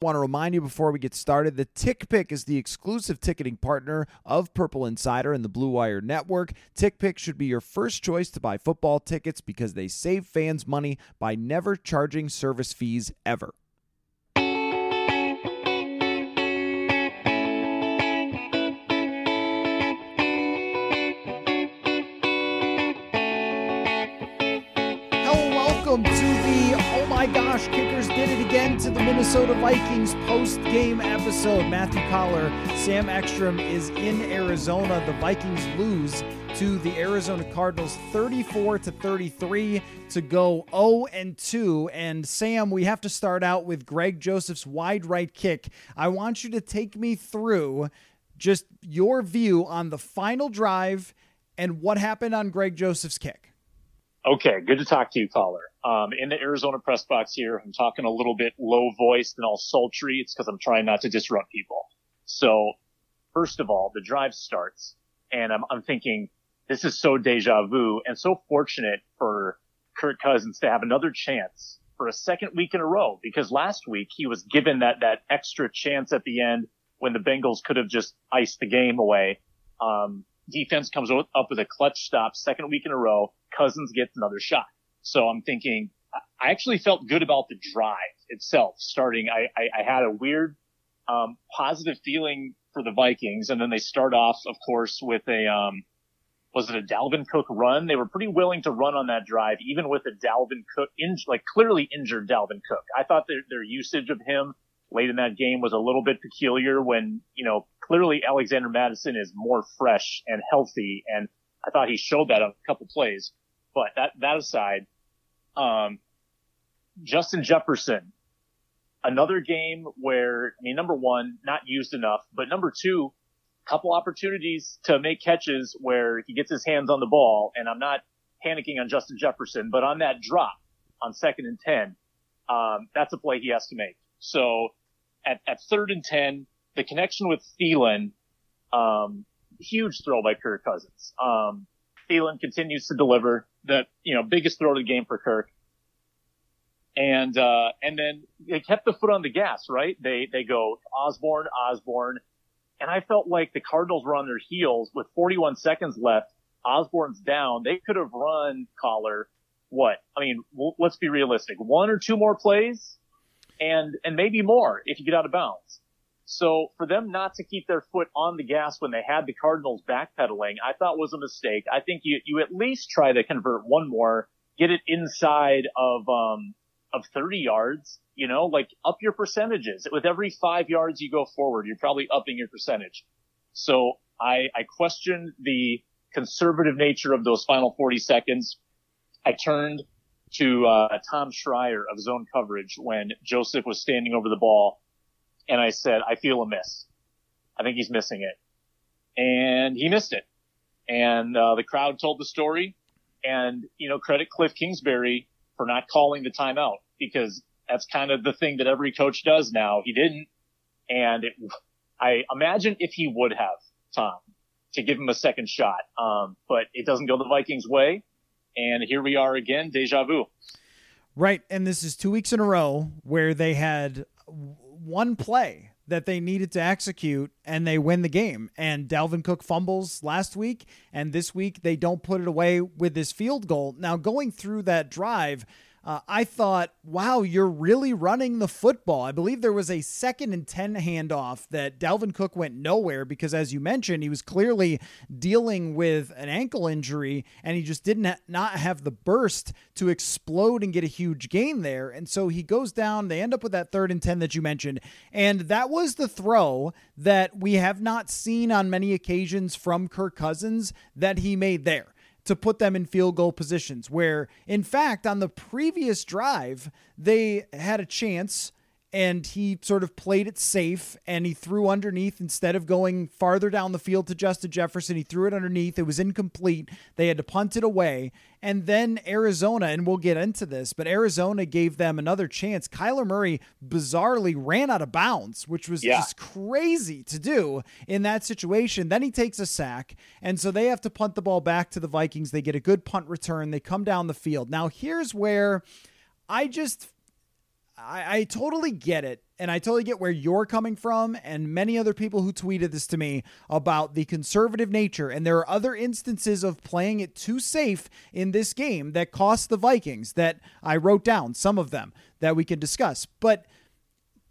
Want to remind you before we get started that TickPick is the exclusive ticketing partner of Purple Insider and the Blue Wire Network. TickPick should be your first choice to buy football tickets because they save fans money by never charging service fees ever. My Gosh, Kickers did it again to the Minnesota Vikings post game episode. Matthew Coller, Sam Ekstrom is in Arizona. The Vikings lose to the Arizona Cardinals 34 to 33 to go 0 and 2 and Sam we have to start out with Greg Joseph's wide right kick. I want you to take me through just your view on the final drive and what happened on Greg Joseph's kick. Okay, good to talk to you, Coller. Um, in the Arizona press box here, I'm talking a little bit low voiced and all sultry. It's because I'm trying not to disrupt people. So, first of all, the drive starts, and I'm, I'm thinking this is so deja vu and so fortunate for Kirk Cousins to have another chance for a second week in a row because last week he was given that that extra chance at the end when the Bengals could have just iced the game away. Um, defense comes up with a clutch stop, second week in a row. Cousins gets another shot. So I'm thinking, I actually felt good about the drive itself starting. I, I, I had a weird, um, positive feeling for the Vikings. And then they start off, of course, with a, um, was it a Dalvin Cook run? They were pretty willing to run on that drive, even with a Dalvin Cook, in, like clearly injured Dalvin Cook. I thought their, their usage of him late in that game was a little bit peculiar when, you know, clearly Alexander Mattison is more fresh and healthy. And I thought he showed that on a couple plays. But that, that aside, um, Justin Jefferson, another game where, I mean, number one, not used enough, but number two, couple opportunities to make catches where he gets his hands on the ball. And I'm not panicking on Justin Jefferson, but on that drop on second and 10, um, that's a play he has to make. So at, at third and 10, the connection with Thielen, um, huge throw by Kirk Cousins. Um, Thielen continues to deliver the, you know, biggest throw of the game for Kirk. And, uh, and then they kept the foot on the gas, right? They, they go Osborne, Osborne. And I felt like the Cardinals were on their heels with 41 seconds left. Osborne's down. They could have run Coller. What? I mean, w- let's be realistic. One or two more plays and, and maybe more if you get out of bounds. So for them not to keep their foot on the gas when they had the Cardinals backpedaling, I thought was a mistake. I think you, you at least try to convert one more, get it inside of, um, of 30 yards, you know, like up your percentages. With every five yards you go forward, you're probably upping your percentage. So I, I question the conservative nature of those final 40 seconds. I turned to, uh, Tom Schreier of zone coverage when Joseph was standing over the ball and I said, I feel a miss. I think he's missing it. And he missed it. And, uh, the crowd told the story and, you know, credit Cliff Kingsbury for not calling the timeout because that's kind of the thing that every coach does now. He didn't. And it, I imagine if he would have, Tom, to give him a second shot. Um, but it doesn't go the Vikings way. And here we are again, deja vu. Right. And this is two weeks in a row where they had one play that they needed to execute and they win the game. And Dalvin Cook fumbles last week, and this week they don't put it away with this field goal. Now, going through that drive, uh, I thought, wow, you're really running the football. I believe there was a second and 10 handoff that Dalvin Cook went nowhere because, as you mentioned, he was clearly dealing with an ankle injury and he just didn't ha- not have the burst to explode and get a huge gain there. And so he goes down. They end up with that third and 10 that you mentioned. And that was the throw that we have not seen on many occasions from Kirk Cousins that he made there to put them in field goal positions. Where, in fact, on the previous drive, they had a chance and he sort of played it safe and he threw underneath instead of going farther down the field to Justin Jefferson. He threw it underneath. It was incomplete. They had to punt it away. And then Arizona, and we'll get into this, but Arizona gave them another chance. Kyler Murray bizarrely ran out of bounds, which was yeah. just crazy to do in that situation. Then he takes a sack. And so they have to punt the ball back to the Vikings. They get a good punt return. They come down the field. Now, here's where I just I, I totally get it. And I totally get where you're coming from, and many other people who tweeted this to me about the conservative nature. And there are other instances of playing it too safe in this game that cost the Vikings that I wrote down, some of them that we can discuss. But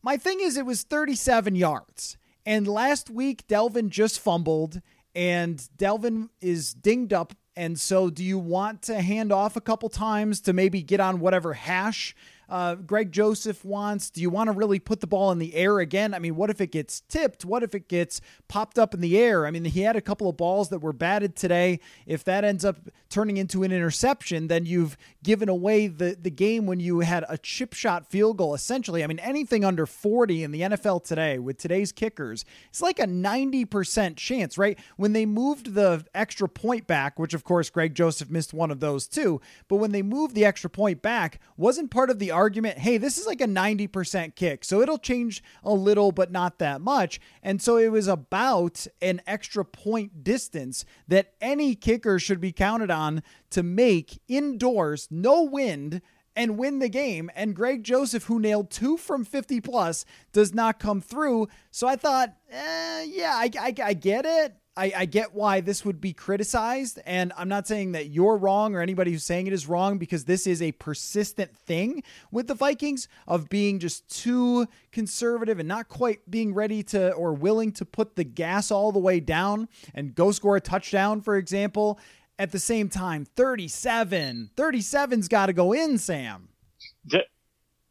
my thing is, it was 37 yards. And last week, Dalvin just fumbled, and Dalvin is dinged up. And so, do you want to hand off a couple times to maybe get on whatever hash uh, Greg Joseph wants? Do you want to really put the ball in the air again? I mean, what if it gets tipped? What if it gets popped up in the air? I mean, he had a couple of balls that were batted today. If that ends up turning into an interception, then you've given away the, the game when you had a chip shot field goal, essentially. I mean, anything under 40 in the NFL today with today's kickers, it's like a 90% chance, right? When they moved the extra point back, which of course Greg Joseph missed one of those too, but when they moved the extra point back, wasn't part of the argument, hey, this is like a 90% kick, so it'll change a little, but not that much. And so it was about an extra point distance that any kicker should be counted on to make indoors, no wind and win the game. And Greg Joseph, who nailed two from 50 plus, does not come through. So I thought, eh, yeah, I, I, I, get it. I, I get why this would be criticized. And I'm not saying that you're wrong or anybody who's saying it is wrong because this is a persistent thing with the Vikings of being just too conservative and not quite being ready to or willing to put the gas all the way down and go score a touchdown, for example. At the same time, 37. 37's got to go in, Sam.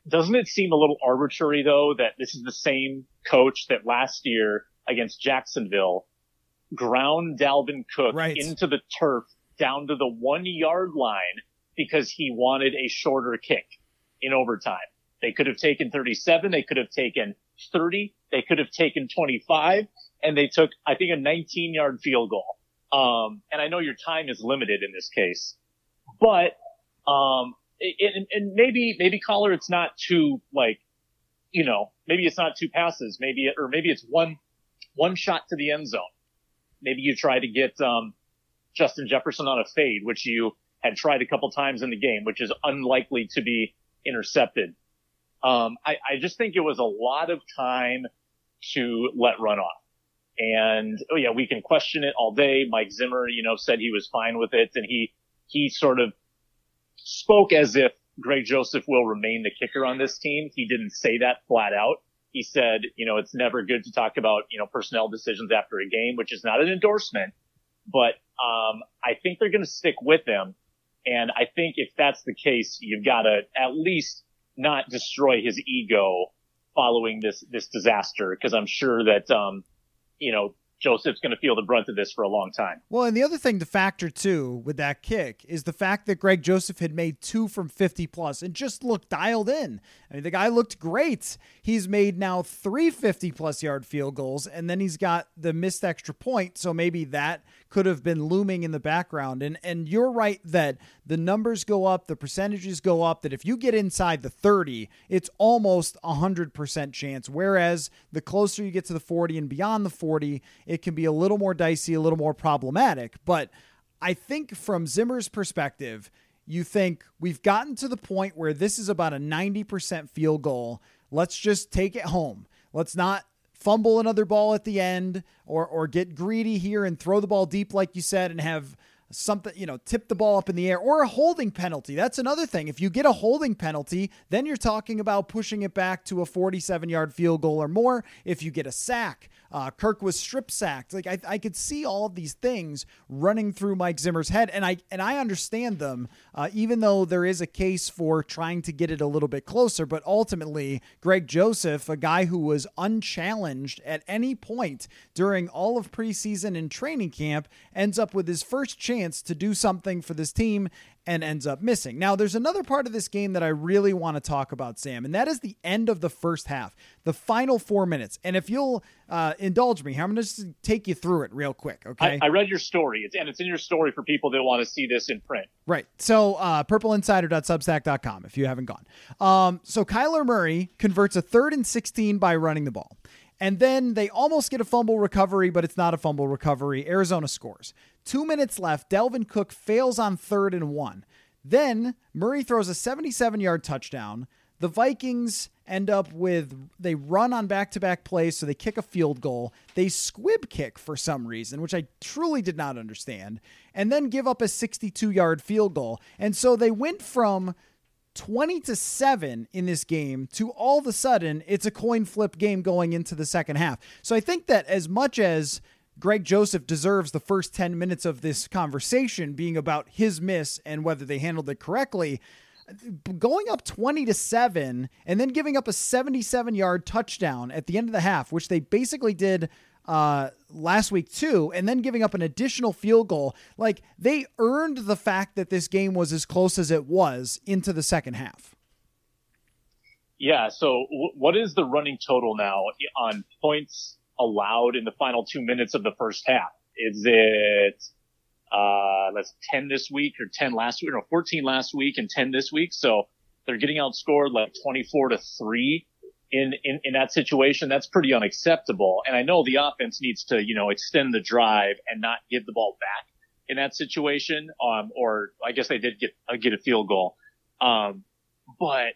Doesn't it seem a little arbitrary, though, that this is the same coach that last year against Jacksonville ground Dalvin Cook right. into the turf down to the one yard line because he wanted a shorter kick in overtime. They could have taken 37. They could have taken 30. They could have taken 25 and they took, I think, a 19 yard field goal. Um, and I know your time is limited in this case, but, um, it, and maybe, maybe Coller, it's not too like, you know, maybe it's not two passes, maybe, or maybe it's one, one shot to the end zone maybe you try to get um, Justin Jefferson on a fade, which you had tried a couple times in the game, which is unlikely to be intercepted. Um, I, I just think it was a lot of time to let run off. And oh yeah, we can question it all day. Mike Zimmer, you know, said he was fine with it, and he he sort of spoke as if Greg Joseph will remain the kicker on this team. He didn't say that flat out he said, you know, it's never good to talk about, you know, personnel decisions after a game, which is not an endorsement, but, um, I think they're going to stick with him. And I think if that's the case, you've got to at least not destroy his ego following this, this disaster. Cause I'm sure that, um, you know, Joseph's going to feel the brunt of this for a long time. Well, and the other thing to factor too with that kick is the fact that Greg Joseph had made two from 50 plus and just looked dialed in. I mean, the guy looked great. He's made now three 50 plus yard field goals, and then he's got the missed extra point. So maybe that could have been looming in the background. And and you're right that the numbers go up, the percentages go up. That if you get inside the 30, it's almost a hundred percent chance. Whereas the closer you get to the 40 and beyond the 40, it can be a little more dicey, a little more problematic. But I think from Zimmer's perspective, you think we've gotten to the point where this is about a 90% field goal. Let's just take it home. Let's not fumble another ball at the end or or get greedy here and throw the ball deep like you said and have something, you know, tip the ball up in the air or a holding penalty. That's another thing. If you get a holding penalty, then you're talking about pushing it back to a 47 yard field goal or more. If you get a sack, uh, Kirk was strip sacked. Like I, I could see all of these things running through Mike Zimmer's head, and I and I understand them, uh, even though there is a case for trying to get it a little bit closer. But ultimately, Greg Joseph, a guy who was unchallenged at any point during all of preseason and training camp, ends up with his first chance to do something for this team and ends up missing. Now, there's another part of this game that I really want to talk about, Sam, and that is the end of the first half, the final four minutes. And if you'll uh, indulge me, I'm going to just take you through it real quick, okay? I, I read your story, it's, and it's in your story for people that want to see this in print. Right. So, uh, purpleinsider.substack.com if you haven't gone. Um, so, Kyler Murray converts a third and 16 by running the ball. And then they almost get a fumble recovery, but it's not a fumble recovery. Arizona scores. Two minutes left. Dalvin Cook fails on third and one. Then Murray throws a 77 yard touchdown. The Vikings end up with, they run on back to back plays, so they kick a field goal. They squib kick for some reason, which I truly did not understand, and then give up a 62 yard field goal. And so they went from 20 to 7 in this game to all of a sudden it's a coin flip game going into the second half. So I think that as much as Greg Joseph deserves the first 10 minutes of this conversation being about his miss and whether they handled it correctly, going up 20 to 7 and then giving up a 77 yard touchdown at the end of the half, which they basically did uh, last week too, and then giving up an additional field goal. Like they earned the fact that this game was as close as it was into the second half. Yeah. So w- what is the running total now on points allowed in the final two minutes of the first half? Is it, uh, let's 10 this week or 10 last week or 14 last week and 10 this week. So they're getting outscored like 24 to three in, in, in that situation, that's pretty unacceptable. And I know the offense needs to, you know, extend the drive and not give the ball back in that situation. Um, or I guess they did get, uh, get a field goal. Um, but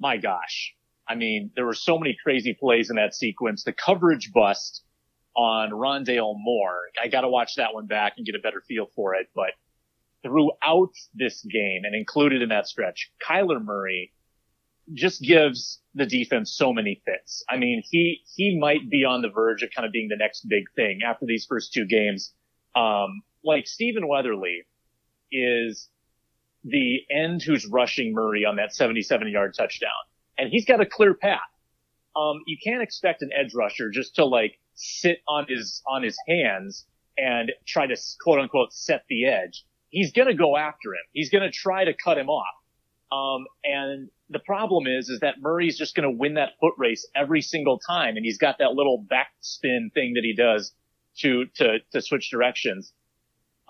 my gosh, I mean, there were so many crazy plays in that sequence. The coverage bust on Rondale Moore. I got to watch that one back and get a better feel for it. But throughout this game and included in that stretch, Kyler Murray just gives the defense so many fits. I mean, he, he might be on the verge of kind of being the next big thing after these first two games. Um, like Stephen Weatherly is the end who's rushing Murray on that 77 yard touchdown and he's got a clear path. Um, you can't expect an edge rusher just to like sit on his, on his hands and try to quote unquote set the edge. He's going to go after him. He's going to try to cut him off. Um, and the problem is, is that Murray's just going to win that foot race every single time. And he's got that little backspin thing that he does to, to, to switch directions.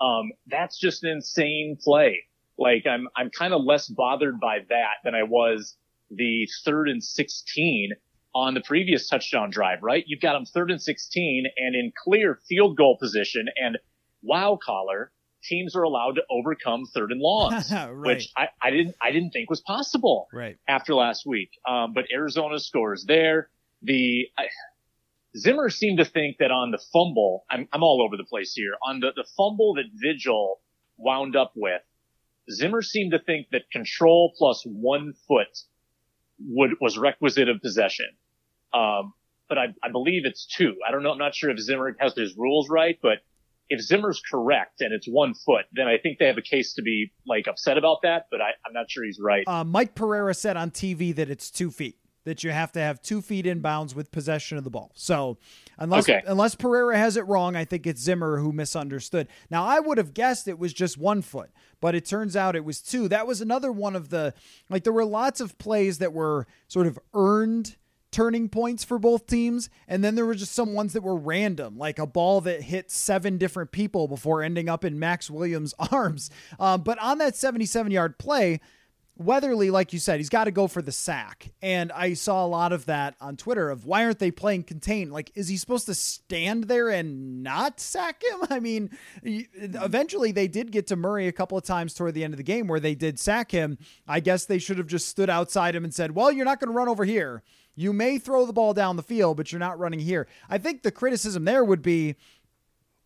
Um, that's just an insane play. Like I'm, I'm kind of less bothered by that than I was the third and 16 on the previous touchdown drive, right? You've got him third and 16 and in clear field goal position and wow Coller teams are allowed to overcome third and longs, right. which I, I, didn't I didn't think was possible right. after last week. Um, but Arizona scores there. The I, Zimmer seemed to think that on the fumble, I'm, I'm all over the place here. On the, the fumble that Vigil wound up with, Zimmer seemed to think that control plus one foot would was requisite of possession. Um, but I, I believe it's two. I don't know. I'm not sure if Zimmer has his rules right, but if Zimmer's correct and it's one foot, then I think they have a case to be like upset about that. But I, am not sure he's right. Uh, Mike Pereira said on TV that it's two feet. That you have to have two feet in bounds with possession of the ball. So, unless okay. unless Pereira has it wrong, I think it's Zimmer who misunderstood. Now, I would have guessed it was just one foot, but it turns out it was two. That was another one of the like there were lots of plays that were sort of earned turning points for both teams. And then there were just some ones that were random, like a ball that hit seven different people before ending up in Max Williams' arms. Um, but on that 77 yard play, Weatherly, like you said, he's got to go for the sack. And I saw a lot of that on Twitter of why aren't they playing contain? Like, is he supposed to stand there and not sack him? I mean, eventually they did get to Murray a couple of times toward the end of the game where they did sack him. I guess they should have just stood outside him and said, well, you're not going to run over here. You may throw the ball down the field, but you're not running here. I think the criticism there would be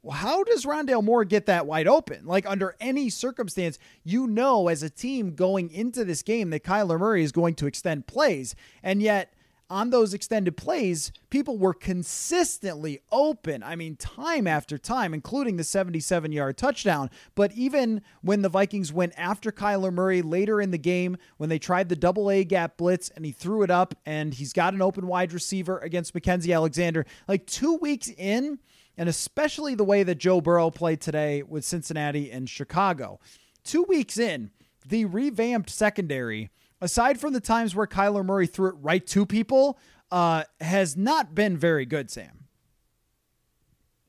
how does Rondale Moore get that wide open? Like under any circumstance, you know as a team going into this game that Kyler Murray is going to extend plays. And yet on those extended plays, people were consistently open. I mean, time after time, including the 77 yard touchdown. But even when the Vikings went after Kyler Murray later in the game, when they tried the double A gap blitz and he threw it up and he's got an open wide receiver against Mackensie Alexander, like two weeks in, and especially the way that Joe Burrow played today with Cincinnati and Chicago. Two weeks in, the revamped secondary, aside from the times where Kyler Murray threw it right to people, uh, has not been very good, Sam.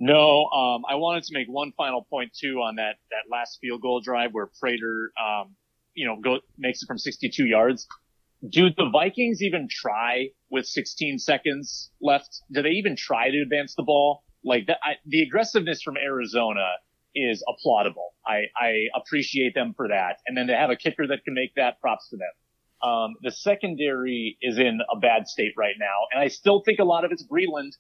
No, um, I wanted to make one final point too on that that last field goal drive where Prater, um, you know, go makes it from 62 yards. Do the Vikings even try with 16 seconds left? Do they even try to advance the ball? Like that, I, the aggressiveness from Arizona is applaudable. I, I appreciate them for that. And then to have a kicker that can make that, props to them. Um, the secondary is in a bad state right now, and I still think a lot of it's Breeland.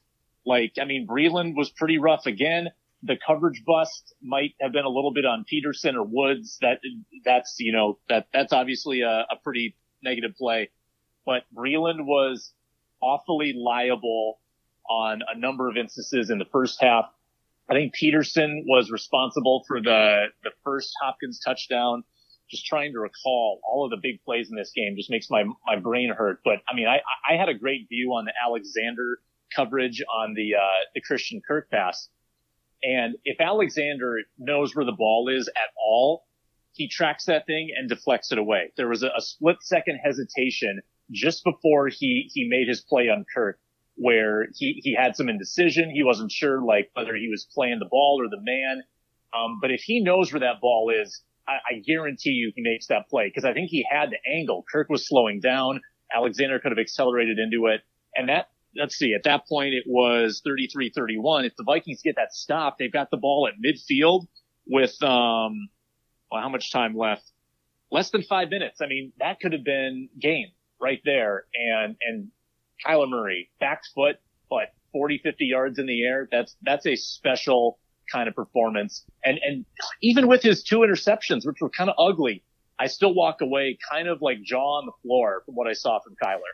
Like, I mean, Breeland was pretty rough again. The coverage bust might have been a little bit on Peterson or Woods. That that's you know that that's obviously a, a pretty negative play. But Breeland was awfully liable on a number of instances in the first half. I think Peterson was responsible for the, the first Hopkins touchdown. Just trying to recall all of the big plays in this game just makes my, my brain hurt. But I mean, I, I had a great view on the Alexander coverage on the, uh, the Christian Kirk pass. And if Alexander knows where the ball is at all, he tracks that thing and deflects it away. There was a, a split second hesitation just before he, he made his play on Kirk where he, he had some indecision. He wasn't sure like whether he was playing the ball or the man. Um, but if he knows where that ball is, I, I guarantee you he makes that play because I think he had the angle. Kirk was slowing down. Alexander could have accelerated into it. And that, let's see, at that point it was 33-31. If the Vikings get that stop, they've got the ball at midfield with, um, well, how much time left? Less than five minutes. I mean, that could have been game right there. And, and Kyler Murray, back foot, but 40, 50 yards in the air. That's, that's a special kind of performance. And, and even with his two interceptions, which were kind of ugly, I still walk away kind of like jaw on the floor from what I saw from Kyler.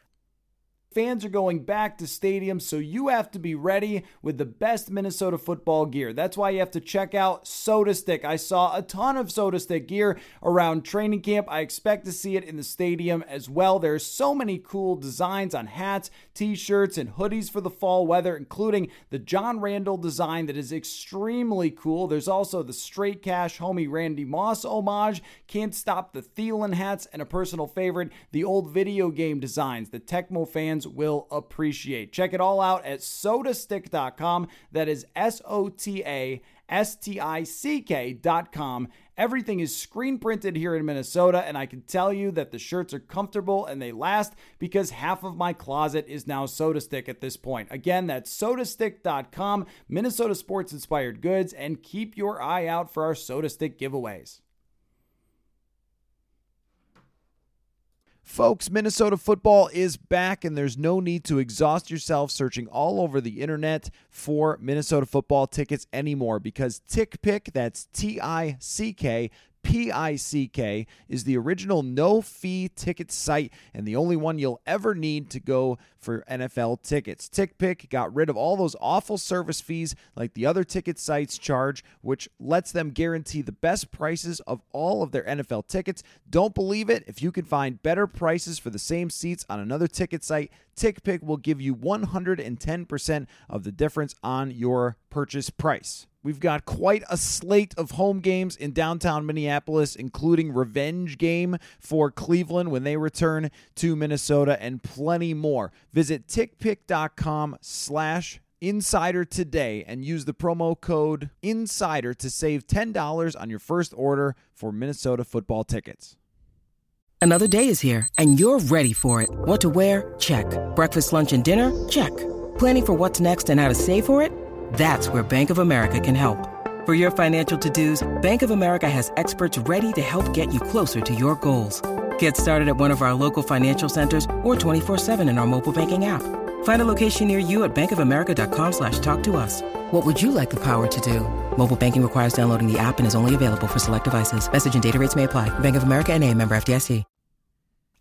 Fans are going back to stadiums, so you have to be ready with the best Minnesota football gear. That's why you have to check out SotaStick. I saw a ton of SotaStick gear around training camp. I expect to see it in the stadium as well. There's so many cool designs on hats, t-shirts, and hoodies for the fall weather, including the John Randle design that is extremely cool. There's also the Straight Cash homie Randy Moss homage. Can't stop the Thielen hats, and a personal favorite, the old video game designs The Tecmo fans fans will appreciate. Check it all out at sotastick.com. That is S O T A S T I C K.com. Everything is screen printed here in Minnesota, and I can tell you that the shirts are comfortable and they last because half of my closet is now SotaStick at this point. Again, that's sotastick.com, Minnesota sports inspired goods, and keep your eye out for our SotaStick giveaways. Folks, Minnesota football is back, and there's no need to exhaust yourself searching all over the internet for Minnesota football tickets anymore because TickPick, that's T I C K, PICK is the original no fee ticket site and the only one you'll ever need to go for NFL tickets. TickPick got rid of all those awful service fees like the other ticket sites charge, which lets them guarantee the best prices of all of their NFL tickets. Don't believe it? If you can find better prices for the same seats on another ticket site, TickPick will give you 110% of the difference on your purchase price. We've got quite a slate of home games in downtown Minneapolis, including revenge game for Cleveland when they return to Minnesota, and plenty more. Visit tickpick.com slash insider today and use the promo code insider to save $10 on your first order for Minnesota football tickets. Another day is here, and you're ready for it. What to wear? Check. Breakfast, lunch, and dinner? Check. Planning for what's next and how to save for it? That's where Bank of America can help. For your financial to-dos, Bank of America has experts ready to help get you closer to your goals. Get started at one of our local financial centers or 24-7 in our mobile banking app. Find a location near you at bankofamerica.com slash talk to us. What would you like the power to do? Mobile banking requires downloading the app and is only available for select devices. Message and data rates may apply. Bank of America and a member FDIC.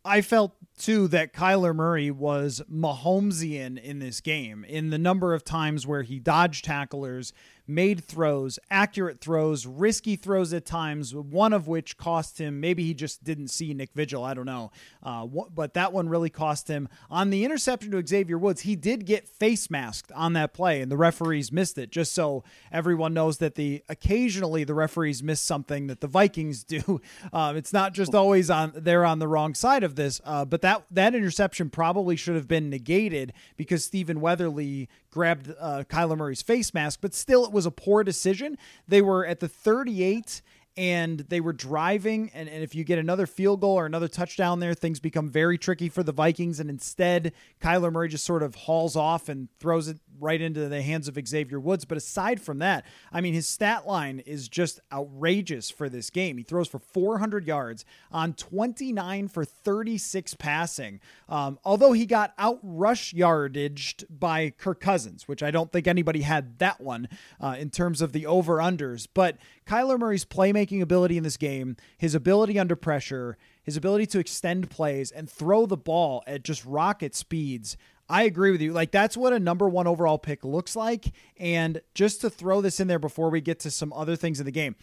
I felt too that Kyler Murray was Mahomesian in this game in the number of times where he dodged tacklers, made throws, accurate throws, risky throws at times, one of which cost him. Maybe he just didn't see Nick Vigil. I don't know. Uh, but that one really cost him. On the interception to Xavier Woods, he did get face masked on that play, and the referees missed it. Just so everyone knows that the occasionally the referees miss something that the Vikings do. Um, it's not just always on they're on the wrong side of this. Uh, but that that interception probably should have been negated because Stephen Weatherly grabbed uh, Kyler Murray's face mask. But still, it was a poor decision. They were at the 38 and they were driving. And, and if you get another field goal or another touchdown there, things become very tricky for the Vikings. And instead, Kyler Murray just sort of hauls off and throws it right into the hands of Xavier Woods. But aside from that, I mean, his stat line is just outrageous for this game. He throws for 400 yards on 29 for 36 passing. Um, although he got out rush yardaged by Kirk Cousins, which I don't think anybody had that one uh, in terms of the over unders. But Kyler Murray's playmaking ability in this game, his ability under pressure, his ability to extend plays and throw the ball at just rocket speeds I agree with you. Like that's what a number one overall pick looks like. And just to throw this in there before we get to some other things in the game.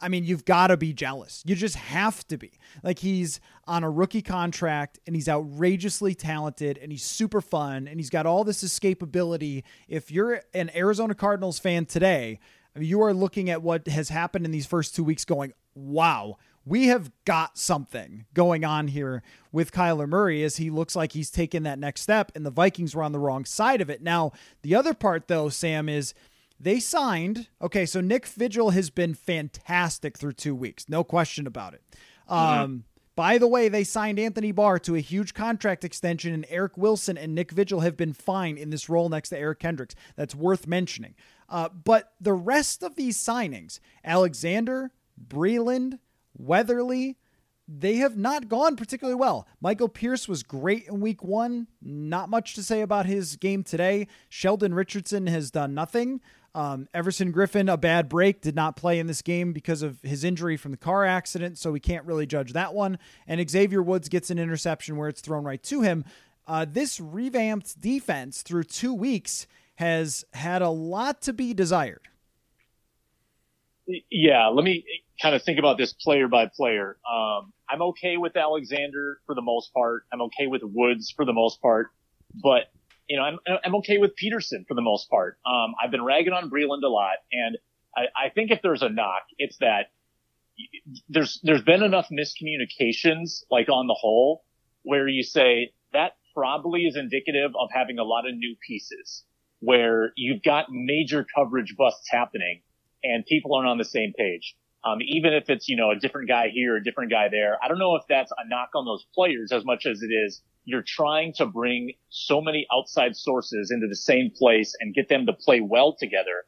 I mean, you've got to be jealous. You just have to be. Like he's on a rookie contract and he's outrageously talented and he's super fun and he's got all this escapability. If you're an Arizona Cardinals fan today, you are looking at what has happened in these first two weeks going, wow, we have got something going on here with Kyler Murray as he looks like he's taken that next step, and the Vikings were on the wrong side of it. Now, the other part, though, Sam, is they signed. Okay, so Nick Vigil has been fantastic through two weeks, no question about it. Mm-hmm. By the way, they signed Anthony Barr to a huge contract extension, and Eric Wilson and Nick Vigil have been fine in this role next to Eric Kendricks. That's worth mentioning. Uh, but the rest of these signings, Alexander, Breeland, Weatherly, they have not gone particularly well. Michael Pierce was great in week one. Not much to say about his game today. Sheldon Richardson has done nothing. Um, Everson Griffen, a bad break, did not play in this game because of his injury from the car accident, so we can't really judge that one. And Xavier Woods gets an interception where it's thrown right to him. Uh, this revamped defense through two weeks has had a lot to be desired. Yeah, let me kind of think about this player by player. Um, I'm okay with Alexander for the most part. I'm okay with Woods for the most part, but you know, I'm, I'm okay with Peterson for the most part. Um, I've been ragging on Breeland a lot, and I, I think if there's a knock, it's that there's there's been enough miscommunications, like on the whole, where you say that probably is indicative of having a lot of new pieces, where you've got major coverage busts happening, and people aren't on the same page. Um, even if it's, you know, a different guy here, a different guy there. I don't know if that's a knock on those players as much as it is you're trying to bring so many outside sources into the same place and get them to play well together.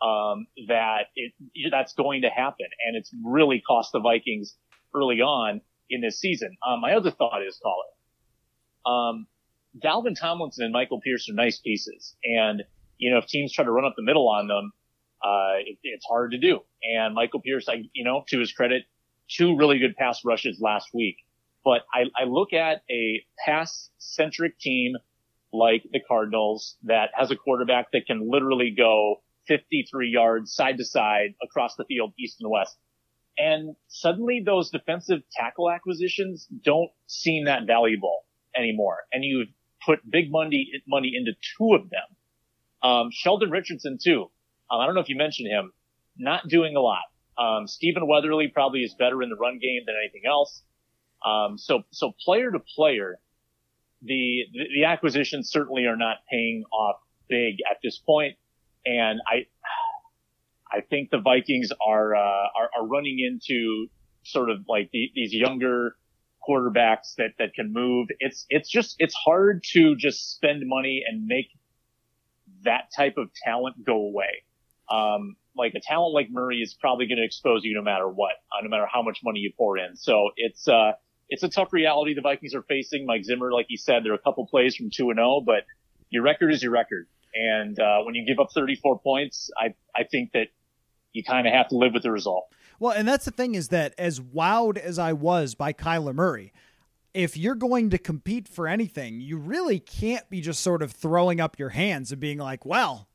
Um, that it, that's going to happen. And it's really cost the Vikings early on in this season. Um, my other thought is, Coller, um, Dalvin Tomlinson and Michael Pierce are nice pieces. And, you know, if teams try to run up the middle on them, uh, it, it's hard to do. And Michael Pierce, I, you know, to his credit, two really good pass rushes last week. But I, I look at a pass centric team like the Cardinals that has a quarterback that can literally go 53 yards side to side across the field, east and west. And suddenly those defensive tackle acquisitions don't seem that valuable anymore. And you've put big money, money into two of them. Um, Sheldon Richardson too. Um, I don't know if you mentioned him, not doing a lot. Um, Stephen Weatherly probably is better in the run game than anything else. Um, so, so player to player, the, the, acquisitions certainly are not paying off big at this point. And I, I think the Vikings are, uh, are, are running into sort of like the, these younger quarterbacks that, that can move. It's, it's just, it's hard to just spend money and make that type of talent go away. Um, like a talent like Murray is probably going to expose you no matter what, uh, no matter how much money you pour in. So it's, uh, it's a tough reality the Vikings are facing. Mike Zimmer, like he said, they're a couple plays from 2 and 0, but your record is your record. And, uh, when you give up 34 points, I, I think that you kind of have to live with the result. Well, and that's the thing is that as wowed as I was by Kyler Murray, if you're going to compete for anything, you really can't be just sort of throwing up your hands and being like, well,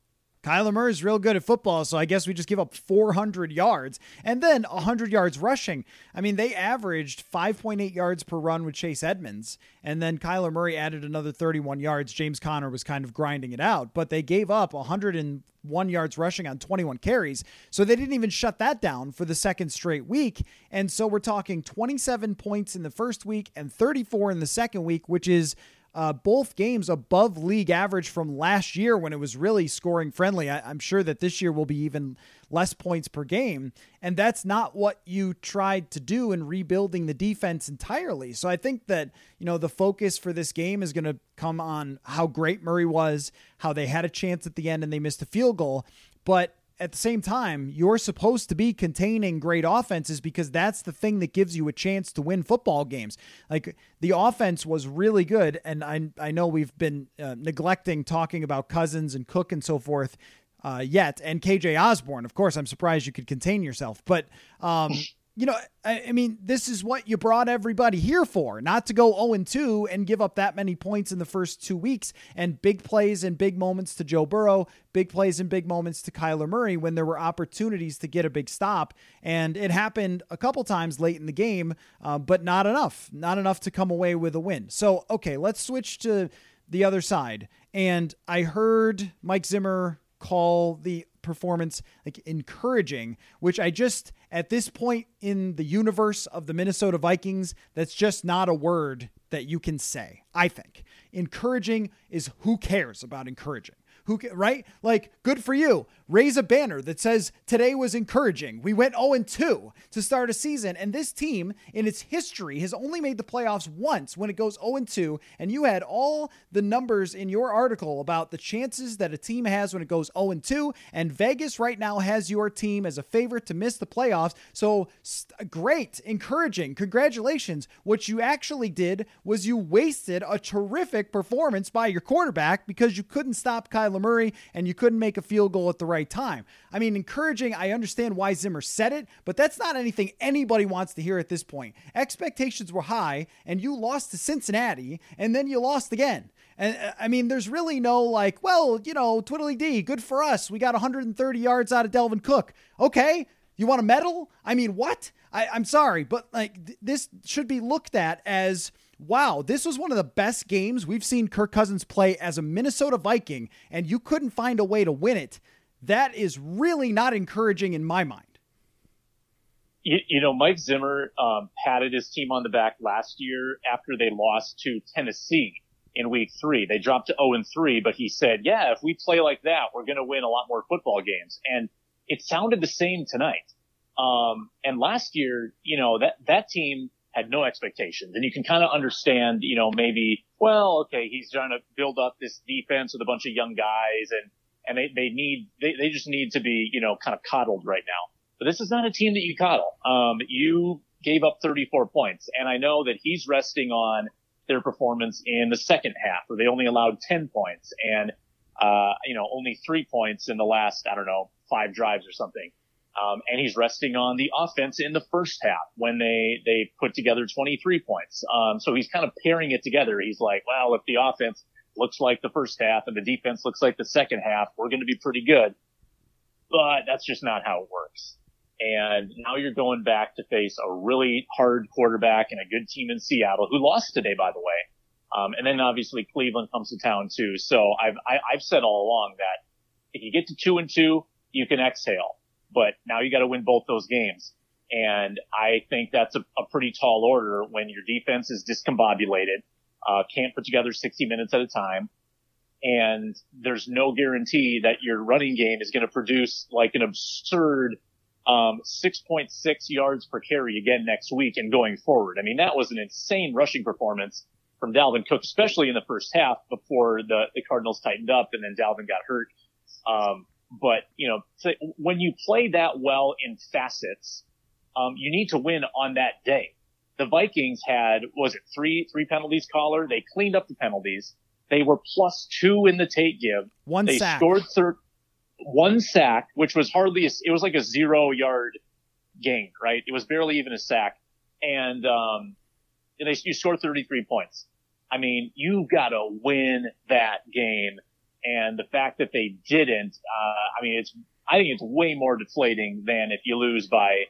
Kyler Murray is real good at football, so I guess we just give up 400 yards and then 100 yards rushing. I mean, they averaged 5.8 yards per run with Chase Edmonds, and then Kyler Murray added another 31 yards. James Conner was kind of grinding it out, but they gave up 101 yards rushing on 21 carries, so they didn't even shut that down for the second straight week. And so we're talking 27 points in the first week and 34 in the second week, which is uh, both games above league average from last year when it was really scoring friendly. I, am sure that this year will be even less points per game. And that's not what you tried to do in rebuilding the defense entirely. So I think that, you know, the focus for this game is going to come on how great Murray was, how they had a chance at the end and they missed a field goal. But at the same time, you're supposed to be containing great offenses because that's the thing that gives you a chance to win football games. Like the offense was really good, and I I know we've been uh, neglecting talking about Cousins and Cook and so forth uh, yet, and KJ Osborne. Of course, I'm surprised you could contain yourself, but um, you know, I, I, mean, this is what you brought everybody here for, not to go 0 2 and give up that many points in the first two weeks and big plays and big moments to Joe Burrow, big plays and big moments to Kyler Murray when there were opportunities to get a big stop. And it happened a couple times late in the game, uh, but not enough, not enough to come away with a win. So, okay, let's switch to the other side. And I heard Mike Zimmer call the performance like encouraging, which I just at this point in the universe of the Minnesota Vikings, that's just not a word that you can say. I think encouraging is who cares about encouraging. Who right? Like good for you. Raise a banner that says today was encouraging. We went 0 2 to start a season and this team in its history has only made the playoffs once when it goes 0 2 and you had all the numbers in your article about the chances that a team has when it goes 0 2 and Vegas right now has your team as a favorite to miss the playoffs. So st- great, encouraging. Congratulations. What you actually did was you wasted a terrific performance by your quarterback because you couldn't stop Kyle Kyler Murray and you couldn't make a field goal at the right time. I mean, encouraging, I understand why Zimmer said it, but that's not anything anybody wants to hear at this point. Expectations were high and you lost to Cincinnati and then you lost again. And uh, I mean, there's really no like, well, you know, twiddly D, good for us. We got 130 yards out of Dalvin Cook. Okay. You want a medal? I mean, what? I, am sorry, but like th- this should be looked at as wow, this was one of the best games we've seen Kirk Cousins play as a Minnesota Viking, and you couldn't find a way to win it. That is really not encouraging in my mind. You, you know, Mike Zimmer um, patted his team on the back last year after they lost to Tennessee in week three. They dropped to 0 and 3, but he said, yeah, if we play like that, we're going to win a lot more football games. And it sounded the same tonight. Um, and last year, you know, that, that team had no expectations. And you can kind of understand, you know, maybe, well, okay, he's trying to build up this defense with a bunch of young guys and, and they, they need, they, they just need to be, you know, kind of coddled right now. But this is not a team that you coddle. Um, you gave up 34 points and I know that he's resting on their performance in the second half where they only allowed 10 points and, uh, you know, only three points in the last, I don't know, five drives or something. Um, and he's resting on the offense in the first half when they, they put together 23 points. Um, so he's kind of pairing it together. He's like, well, if the offense looks like the first half and the defense looks like the second half, we're going to be pretty good. But that's just not how it works. And now you're going back to face a really hard quarterback and a good team in Seattle who lost today, by the way. Um, and then obviously Cleveland comes to town too. So I've, I, have i have said all along that if you get to two and two, you can exhale but now you got to win both those games. And I think that's a, a, pretty tall order when your defense is discombobulated, uh, can't put together 60 minutes at a time. And there's no guarantee that your running game is going to produce like an absurd, um, 6.6 yards per carry again next week and going forward. I mean, that was an insane rushing performance from Dalvin Cook, especially in the first half before the, the Cardinals tightened up and then Dalvin got hurt. Um, but you know, when you play that well in facets, um, you need to win on that day. The Vikings had was it three three penalties Coller? They cleaned up the penalties. They were plus two in the take give. One they sack. scored third one sack, which was hardly a, it was like a zero yard gain, right? It was barely even a sack, and um, and they you scored 33 points. I mean, you've got to win that game And the fact that they didn't, uh, I mean, it's, I think it's way more deflating than if you lose by,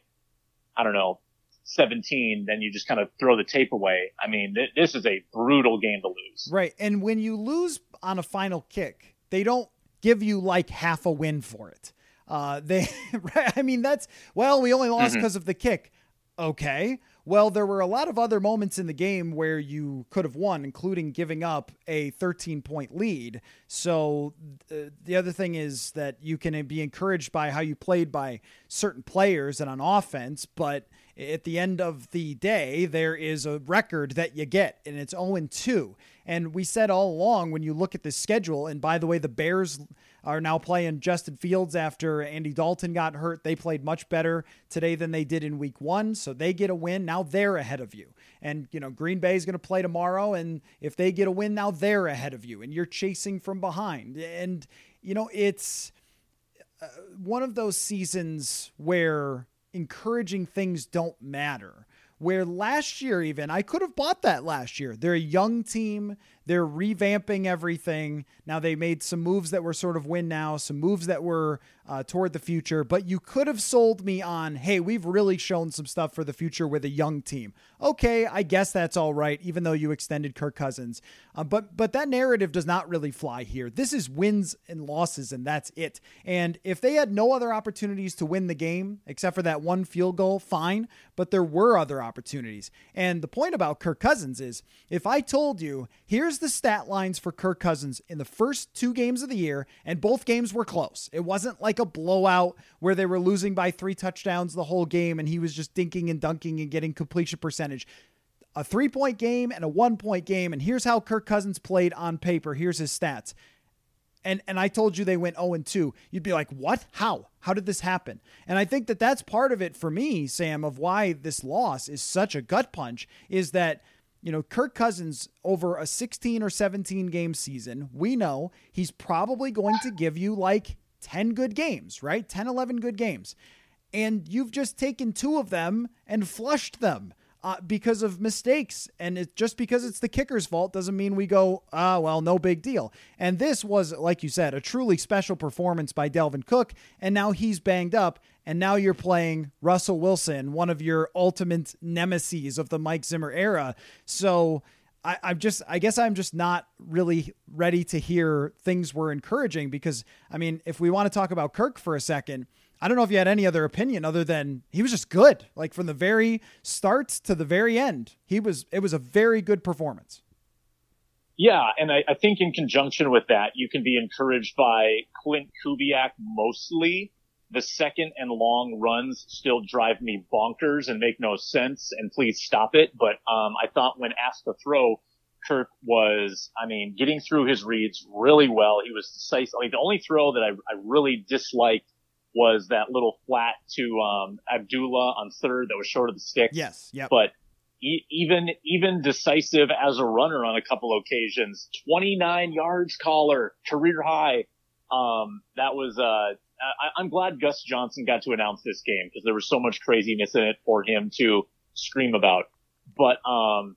I don't know, 17, then you just kind of throw the tape away. I mean, th- this is a brutal game to lose. Right. And when you lose on a final kick, they don't give you like half a win for it. Uh, they, right, I mean, that's, well, we only lost because mm-hmm. of the kick. Okay. Well, there were a lot of other moments in the game where you could have won, including giving up a 13 point lead. So uh, the other thing is that you can be encouraged by how you played by certain players and on offense, but at the end of the day, there is a record that you get, and it's 0 2. And we said all along when you look at the schedule, and by the way, the Bears are now playing Justin Fields after Andy Dalton got hurt. They played much better today than they did in week one, so they get a win. Now they're ahead of you. And, you know, Green Bay is going to play tomorrow, and if they get a win, now they're ahead of you, and you're chasing from behind. And, you know, it's uh, one of those seasons where encouraging things don't matter. Where last year, even, I could have bought that last year. They're a young team. They're revamping everything. Now they made some moves that were sort of win now, some moves that were uh, toward the future, but you could have sold me on, hey, we've really shown some stuff for the future with a young team. Okay, I guess that's all right, even though you extended Kirk Cousins. Uh, but but that narrative does not really fly here. This is wins and losses, and that's it. And if they had no other opportunities to win the game except for that one field goal, fine. But there were other opportunities. And the point about Kirk Cousins is, if I told you, here's the stat lines for Kirk Cousins in the first two games of the year, and both games were close. It wasn't like a blowout where they were losing by three touchdowns the whole game and he was just dinking and dunking and getting completion percentage. A three point game and a one point game. And here's how Kirk Cousins played on paper. Here's his stats. And, and I told you they went 0 and 2. You'd be like, what? How? How did this happen? And I think that that's part of it for me, Sam, of why this loss is such a gut punch is that you know, Kirk Cousins over a 16 or 17 game season, we know he's probably going to give you like 10 good games, right? 10, 11 good games. And you've just taken two of them and flushed them. Uh, because of mistakes. And it, just because it's the kicker's fault doesn't mean we go, ah, well, no big deal. And this was, like you said, a truly special performance by Dalvin Cook. And now he's banged up. And now you're playing Russell Wilson, one of your ultimate nemesis of the Mike Zimmer era. So I, I'm just, I guess I'm just not really ready to hear things were encouraging because, I mean, if we want to talk about Kirk for a second, I don't know if you had any other opinion other than he was just good. Like from the very start to the very end, he was, it was a very good performance. Yeah, and I, I think in conjunction with that, you can be encouraged by Klint Kubiak mostly the second and long runs still drive me bonkers and make no sense. And please stop it. But um, I thought when asked to throw, Kirk was, I mean, getting through his reads really well. He was decisive. Like the only throw that I, I really disliked was that little flat to um, Abdullah on third that was short of the stick. Yes. Yeah. But e- even even decisive as a runner on a couple occasions, 29 yards Coller, career high. Um, that was uh, I, am glad Gus Johnson got to announce this game because there was so much craziness in it for him to scream about. But um,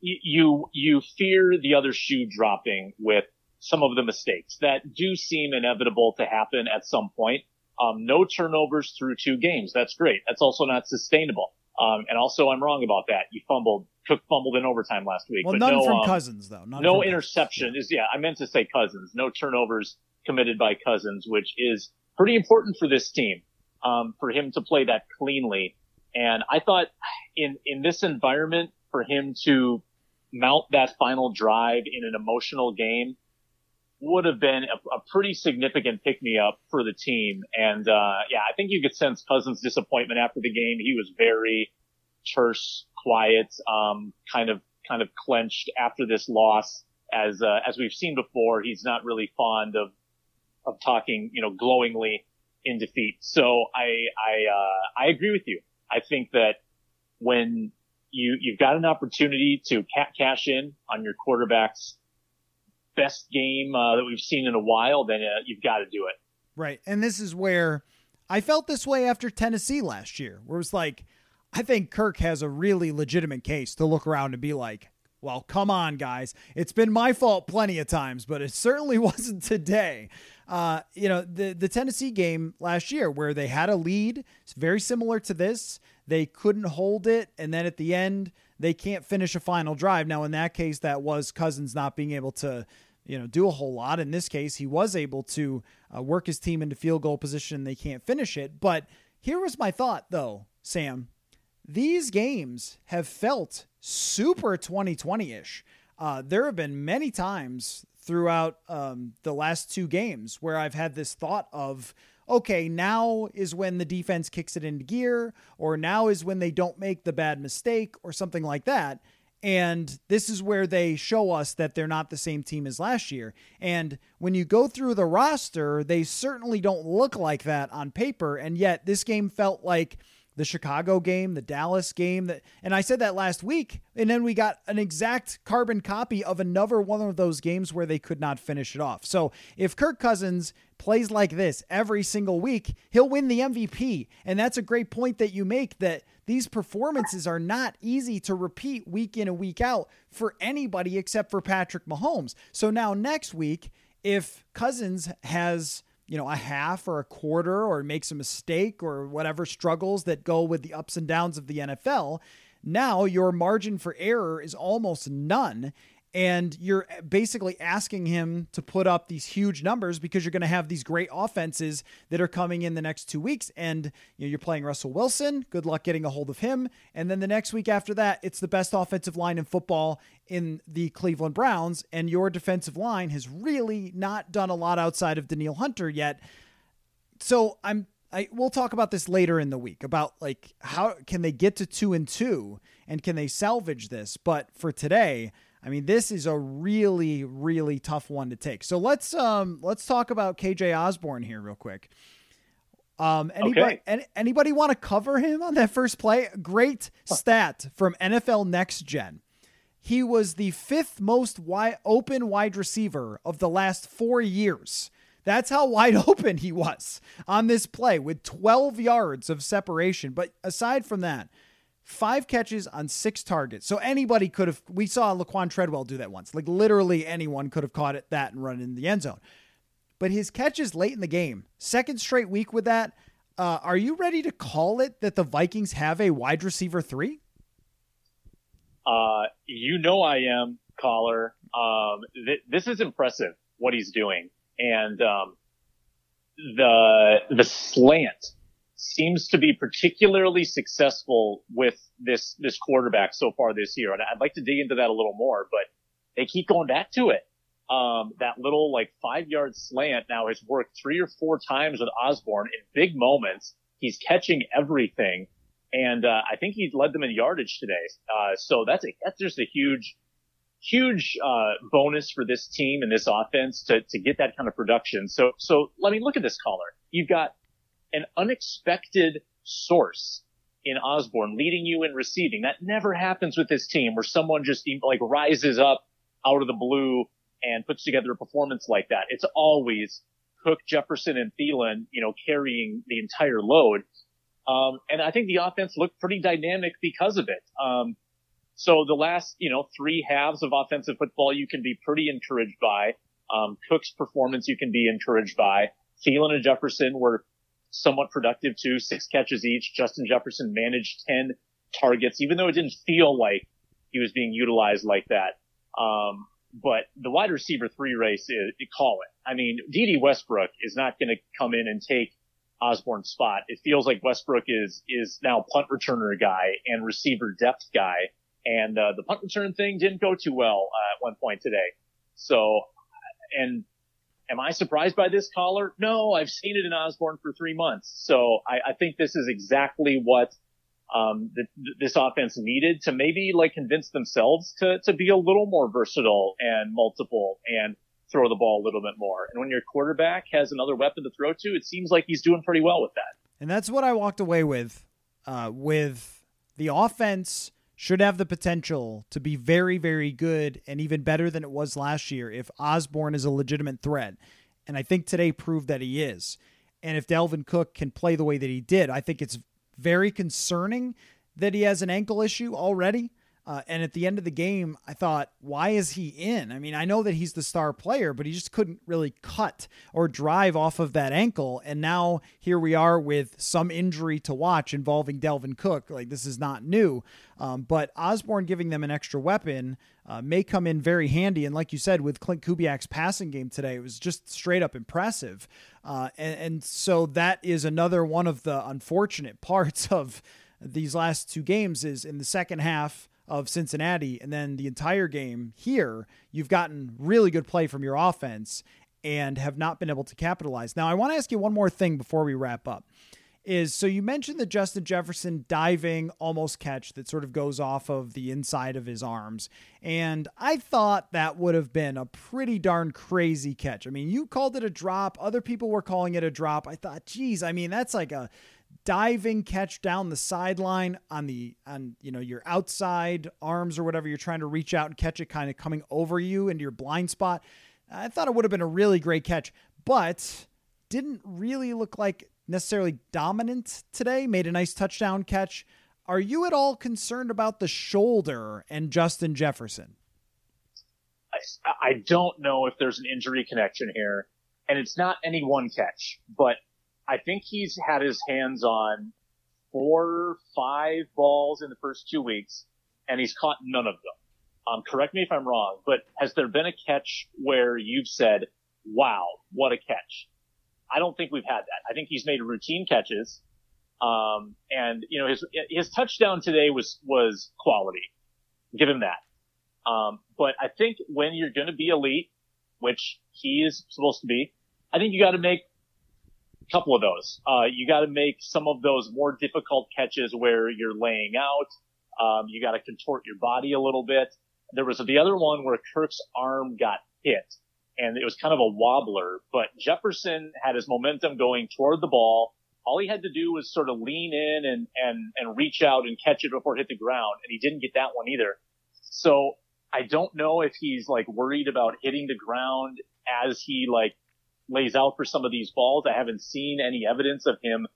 you you fear the other shoe dropping with some of the mistakes that do seem inevitable to happen at some point. Um, no turnovers through two games. That's great. That's also not sustainable. Um, and also I'm wrong about that. You fumbled, Cook fumbled in overtime last week. Well, but none no, from um, Cousins though. None no interception Cousins. is, yeah, I meant to say Cousins. No turnovers committed by Cousins, which is pretty important for this team, um, for him to play that cleanly. And I thought in, in this environment for him to mount that final drive in an emotional game would have been a, a pretty significant pick me up for the team. And, uh, yeah, I think you could sense Cousins' disappointment after the game. He was very terse, quiet, um, kind of, kind of clenched after this loss. As, uh, as we've seen before, he's not really fond of of talking, you know, glowingly in defeat. So I, I, uh, I agree with you. I think that when you, you've got an opportunity to cash in on your quarterback's best game uh, that we've seen in a while, then uh, you've got to do it. Right. And this is where I felt this way after Tennessee last year, where it was like, I think Kirk has a really legitimate case to look around and be like, Well, come on, guys. It's been my fault plenty of times, but it certainly wasn't today. Uh, you know, the, the Tennessee game last year where they had a lead, it's very similar to this. They couldn't hold it. And then at the end, they can't finish a final drive. Now, in that case, that was Cousins not being able to, you know, do a whole lot. In this case, he was able to uh, work his team into field goal position. They can't finish it. But here was my thought, though, Sam. These games have felt super 2020 ish. Uh, there have been many times throughout um, the last two games where I've had this thought of, okay, now is when the defense kicks it into gear, or now is when they don't make the bad mistake, or something like that. And this is where they show us that they're not the same team as last year. And when you go through the roster, they certainly don't look like that on paper. And yet, this game felt like the Chicago game, the Dallas game that and I said that last week and then we got an exact carbon copy of another one of those games where they could not finish it off. So, if Kirk Cousins plays like this every single week, he'll win the MVP. And that's a great point that you make that these performances are not easy to repeat week in and week out for anybody except for Patrick Mahomes. So now next week, if Cousins has you know, a half or a quarter or makes a mistake or whatever struggles that go with the ups and downs of the NFL, now your margin for error is almost none and you're basically asking him to put up these huge numbers because you're going to have these great offenses that are coming in the next two weeks. And you know, you're playing russell wilson. Good luck getting a hold of him. And then the next week after that it's the best offensive line in football in the cleveland browns. And your defensive line has really not done a lot outside of danielle hunter yet. So i'm I, we'll talk about this later in the week about like how can they get to two and two? And can they salvage this? But for today I mean, this is a really, really tough one to take. So let's um let's talk about KJ Osborne here real quick. Um, anybody okay. anybody want to cover him on that first play? Great stat from NFL Next Gen. He was the fifth most wide open wide receiver of the last four years. That's how wide open he was on this play with 12 yards of separation. But aside from that, five catches on six targets. So anybody could have, we saw Laquan Treadwell do that once. Like literally anyone could have caught it that and run in the end zone. But his catches late in the game, second straight week with that. Uh, are you ready to call it that the Vikings have a wide receiver three? Uh, you know I am, Coller. Um, th- this is impressive what he's doing, and um, the the slant seems to be particularly successful with this this quarterback so far this year. And I'd like to dig into that a little more, but they keep going back to it. Um, that little like five yard slant now has worked three or four times with Osborne in big moments. He's catching everything. And, uh, I think he led them in yardage today. Uh, so that's a, that's just a huge, huge, uh, bonus for this team and this offense to, to get that kind of production. So, so let me look at this Coller. You've got an unexpected source in Osborne leading you in receiving. That never happens with this team where someone just like rises up out of the blue and puts together a performance like that. It's always Cook, Jefferson, and Thielen, you know, carrying the entire load. Um, and I think the offense looked pretty dynamic because of it. Um, so the last, you know, three halves of offensive football you can be pretty encouraged by. Um, Cook's performance you can be encouraged by. Thielen and Jefferson were somewhat productive too, six catches each. Justin Jefferson managed 10 targets, even though it didn't feel like he was being utilized like that. Um, but the wide receiver three race, is, call it. I mean, Dede Westbrook is not going to come in and take Osborne's spot. It feels like Westbrook is, is now punt returner guy and receiver depth guy. And, uh, the punt return thing didn't go too well, uh, at one point today. So, and Am I surprised by this Coller? No, I've seen it in Osborne for three months. So I, I think this is exactly what um, the, this offense needed to maybe like convince themselves to to be a little more versatile and multiple and throw the ball a little bit more. And when your quarterback has another weapon to throw to, it seems like he's doing pretty well with that. And that's what I walked away with. Uh, with the offense should have the potential to be very, very good and even better than it was last year if Osborne is a legitimate threat. And I think today proved that he is. And if Dalvin Cook can play the way that he did, I think it's very concerning that he has an ankle issue already. Uh, and at the end of the game, I thought, why is he in? I mean, I know that he's the star player, but he just couldn't really cut or drive off of that ankle. And now here we are with some injury to watch involving Dalvin Cook. Like, this is not new. Um, but Osborne giving them an extra weapon uh, may come in very handy. And like you said, with Klint Kubiak's passing game today, it was just straight up impressive. Uh, and, and so that is another one of the unfortunate parts of these last two games is in the second half of Cincinnati and then the entire game here, you've gotten really good play from your offense and have not been able to capitalize. Now, I want to ask you one more thing before we wrap up. Is so you mentioned the Justin Jefferson diving almost catch that sort of goes off of the inside of his arms. And I thought that would have been a pretty darn crazy catch. I mean, you called it a drop, other people were calling it a drop. I thought, geez, I mean, that's like a diving catch down the sideline on the on you know your outside arms or whatever you're trying to reach out and catch it kind of coming over you into your blind spot. I thought it would have been a really great catch but didn't really look like necessarily dominant today. Made a nice touchdown catch. Are you at all concerned about the shoulder and justin jefferson? I, I don't know if there's an injury connection here and it's not any one catch but I think he's had his hands on four, five balls in the first two weeks, and he's caught none of them. Um, correct me if I'm wrong, but has there been a catch where you've said, wow, what a catch? I don't think we've had that. I think he's made routine catches. Um, and you know, his, his touchdown today was, was quality. Give him that. Um, but I think when you're going to be elite, which he is supposed to be, I think you got to make couple of those. Uh, you got to make some of those more difficult catches where you're laying out. Um, you got to contort your body a little bit. There was the other one where Kirk's arm got hit and it was kind of a wobbler, but Jefferson had his momentum going toward the ball. All he had to do was sort of lean in and, and, and reach out and catch it before it hit the ground. And he didn't get that one either. So I don't know if he's like worried about hitting the ground as he like lays out for some of these balls. I haven't seen any evidence of him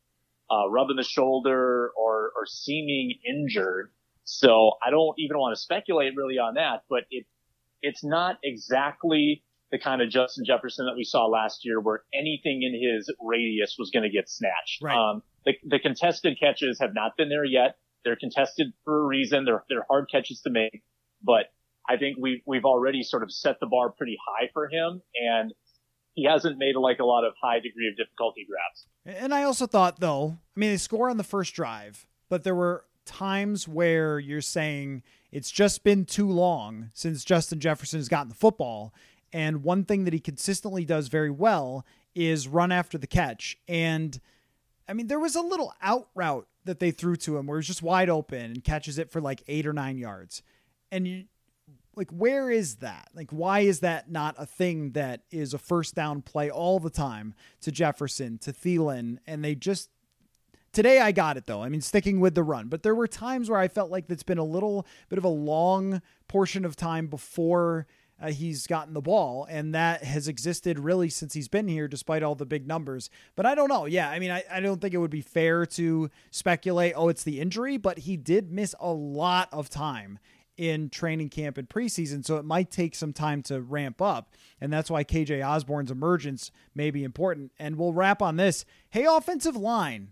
uh, rubbing the shoulder or, or seeming injured. So I don't even want to speculate really on that, but it, it's not exactly the kind of Justin Jefferson that we saw last year where anything in his radius was going to get snatched. Right. Um, the, the contested catches have not been there yet. They're contested for a reason. They're, they're hard catches to make, but I think we've, we've already sort of set the bar pretty high for him. And he hasn't made like a lot of high degree of difficulty grabs. And I also thought though, I mean, they score on the first drive, but there were times where you're saying it's just been too long since Justin Jefferson has gotten the football. And one thing that he consistently does very well is run after the catch. And I mean, there was a little out route that they threw to him where he's just wide open and catches it for like eight or nine yards. And you, like where is that like why is that not a thing that is a first down play all the time to jefferson to Thielen and they just today i got it though i mean sticking with the run but there were times where i felt like it's been a little bit of a long portion of time before uh, he's gotten the ball, and that has existed really since he's been here, despite all the big numbers. But I don't know. Yeah, I mean, I, I don't think it would be fair to speculate, oh, it's the injury, but he did miss a lot of time in training camp and preseason, so it might take some time to ramp up. And that's why KJ Osborne's emergence may be important. And we'll wrap on this. Hey, offensive line,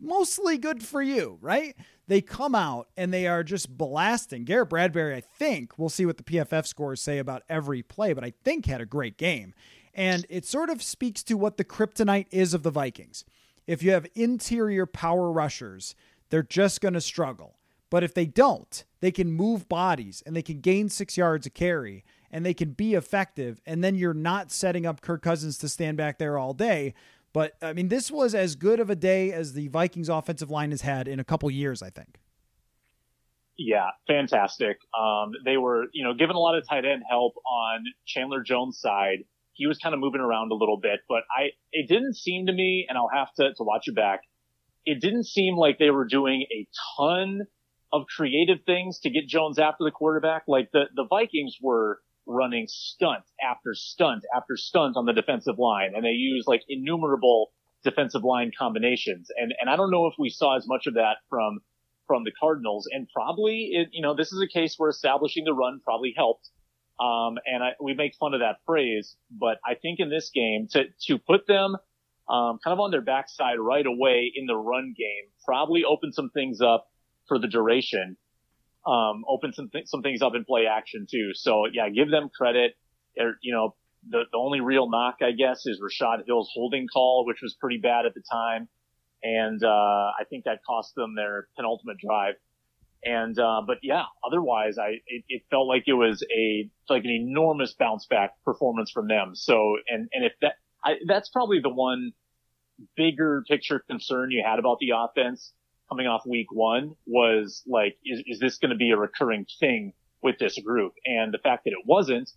mostly good for you, right? They come out and they are just blasting. Garrett Bradbury, I think, we'll see what the PFF scores say about every play, but I think had a great game. And it sort of speaks to what the kryptonite is of the Vikings. If you have interior power rushers, they're just going to struggle. But if they don't, they can move bodies and they can gain six yards a carry and they can be effective. And then you're not setting up Kirk Cousins to stand back there all day. But I mean, this was as good of a day as the Vikings offensive line has had in a couple years, I think. Yeah, fantastic. Um, they were, you know, given a lot of tight end help on Chandler Jones' side. He was kind of moving around a little bit, but I, it didn't seem to me, and I'll have to, to watch it back. It didn't seem like they were doing a ton of creative things to get Jones after the quarterback. Like the, the Vikings were running stunt after stunt after stunt on the defensive line and they used like innumerable defensive line combinations. And, and I don't know if we saw as much of that from, from the Cardinals, and probably, it, you know, this is a case where establishing the run probably helped. Um, and I, we make fun of that phrase, but I think in this game to to put them um, kind of on their backside right away in the run game probably opened some things up for the duration. Um, open some th- some things up in play action too. So yeah, give them credit. They're, you know, the, the only real knock, I guess, is Rashod Hill's holding call, which was pretty bad at the time. And, uh, I think that cost them their penultimate drive. And, uh, but yeah, otherwise I, it, it, felt like it was a, like an enormous bounce back performance from them. So, and, and if that, I, that's probably the one bigger picture concern you had about the offense coming off week one was like, is, is this going to be a recurring thing with this group? And the fact that it wasn't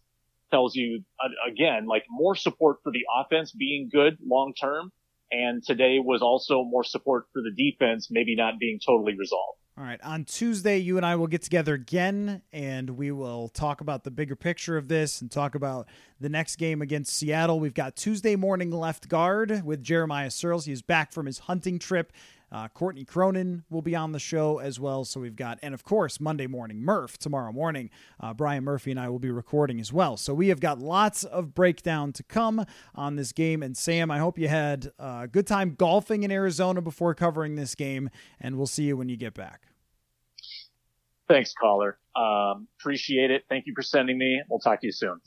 tells you uh, again, like more support for the offense being good long term. And today was also more support for the defense, maybe not being totally resolved. All right. On Tuesday, you and I will get together again and we will talk about the bigger picture of this and talk about the next game against Seattle. We've got Tuesday morning left guard with Jeremiah Sirles. He's back from his hunting trip. Uh, Courtney Cronin will be on the show as well. So we've got, and of course, Monday morning, Murph tomorrow morning. Uh, Brian Murphy and I will be recording as well. So we have got lots of breakdown to come on this game. And Sam, I hope you had a good time golfing in Arizona before covering this game, and we'll see you when you get back. Thanks, Coller. Um, appreciate it. Thank you for sending me. We'll talk to you soon.